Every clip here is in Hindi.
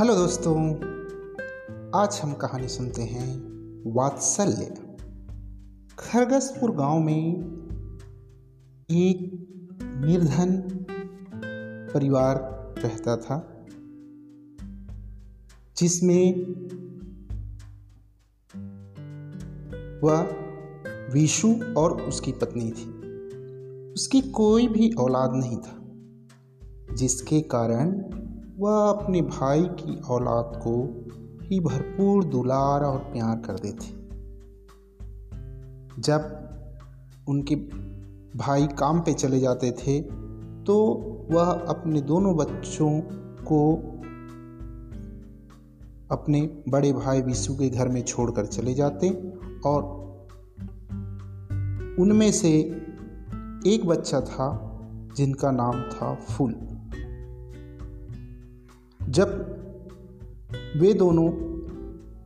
हेलो दोस्तों, आज हम कहानी सुनते हैं वात्सल्य। खरगसपुर गाँव में एक निर्धन परिवार रहता था, जिसमें वह विशु और उसकी पत्नी थी। उसकी कोई भी औलाद नहीं था, जिसके कारण वह अपने भाई की औलाद को ही भरपूर दुलार और प्यार करते थे जब उनके भाई काम पे चले जाते थे तो वह अपने दोनों बच्चों को अपने बड़े भाई विशु के घर में छोड़कर चले जाते और उनमें से एक बच्चा था जिनका नाम था फूल। जब वे दोनों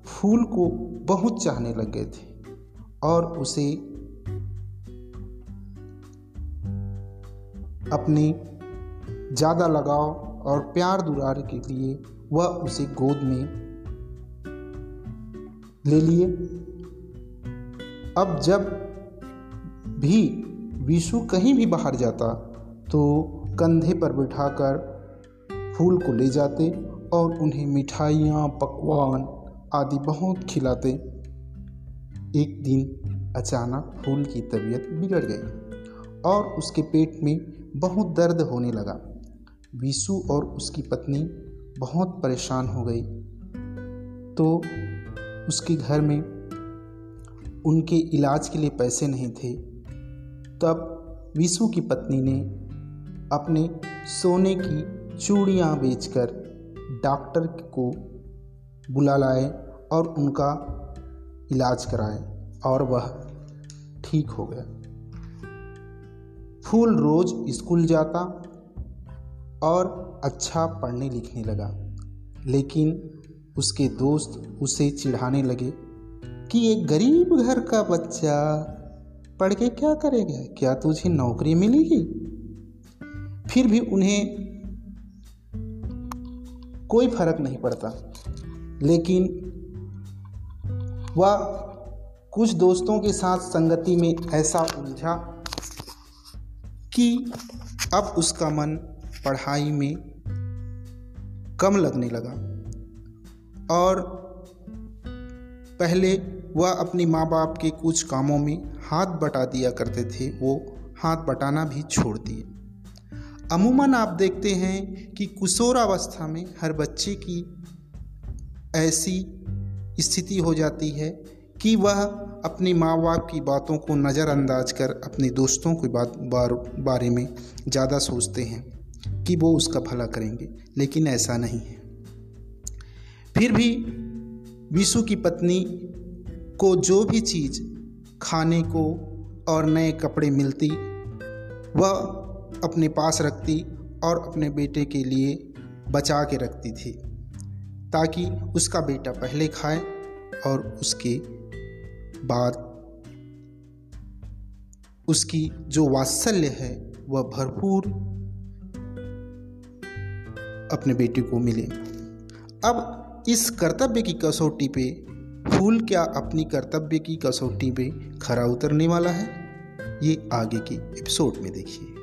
फूल को बहुत चाहने लग गए थे और उसे अपने ज़्यादा लगाव और प्यार दुरार के लिए वह उसे गोद में ले लिए। अब जब भी विशु कहीं भी बाहर जाता तो कंधे पर बिठाकर फूल को ले जाते और उन्हें मिठाइयाँ, पकवान आदि बहुत खिलाते। एक दिन अचानक फूल की तबीयत बिगड़ गई और उसके पेट में बहुत दर्द होने लगा। विशु और उसकी पत्नी बहुत परेशान हो गई। तो उसके घर में उनके इलाज के लिए पैसे नहीं थे। तब विशु की पत्नी ने अपने सोने की चूड़ियाँ बेचकर डॉक्टर को बुला लाए और उनका इलाज कराए और वह ठीक हो गया। फूल रोज स्कूल जाता और अच्छा पढ़ने लिखने लगा, लेकिन उसके दोस्त उसे चिढ़ाने लगे कि एक गरीब घर का बच्चा पढ़ के क्या करेगा? क्या तुझे नौकरी मिलेगी? फिर भी उन्हें कोई फ़र्क नहीं पड़ता। लेकिन वह कुछ दोस्तों के साथ संगति में ऐसा उलझा कि अब उसका मन पढ़ाई में कम लगने लगा और पहले वह अपने माँ बाप के कुछ कामों में हाथ बटा दिया करते थे, वो हाथ बटाना भी छोड़ दिए। अमूमन आप देखते हैं कि किशोरावस्था में हर बच्चे की ऐसी स्थिति हो जाती है कि वह अपने माँ बाप की बातों को नज़रअंदाज कर अपने दोस्तों के बात बार, बारे में ज़्यादा सोचते हैं कि वो उसका भला करेंगे लेकिन ऐसा नहीं है। फिर भी विशु की पत्नी को जो भी चीज़ खाने को और नए कपड़े मिलती वह अपने पास रखती और अपने बेटे के लिए बचा के रखती थी, ताकि उसका बेटा पहले खाए और उसके बाद उसकी जो वात्सल्य है, वह भरपूर अपने बेटे को मिले। अब इस कर्तव्य की कसौटी पे, फूल क्या अपनी कर्तव्य की कसौटी पे खरा उतरने वाला है? ये आगे के एपिसोड में देखिए।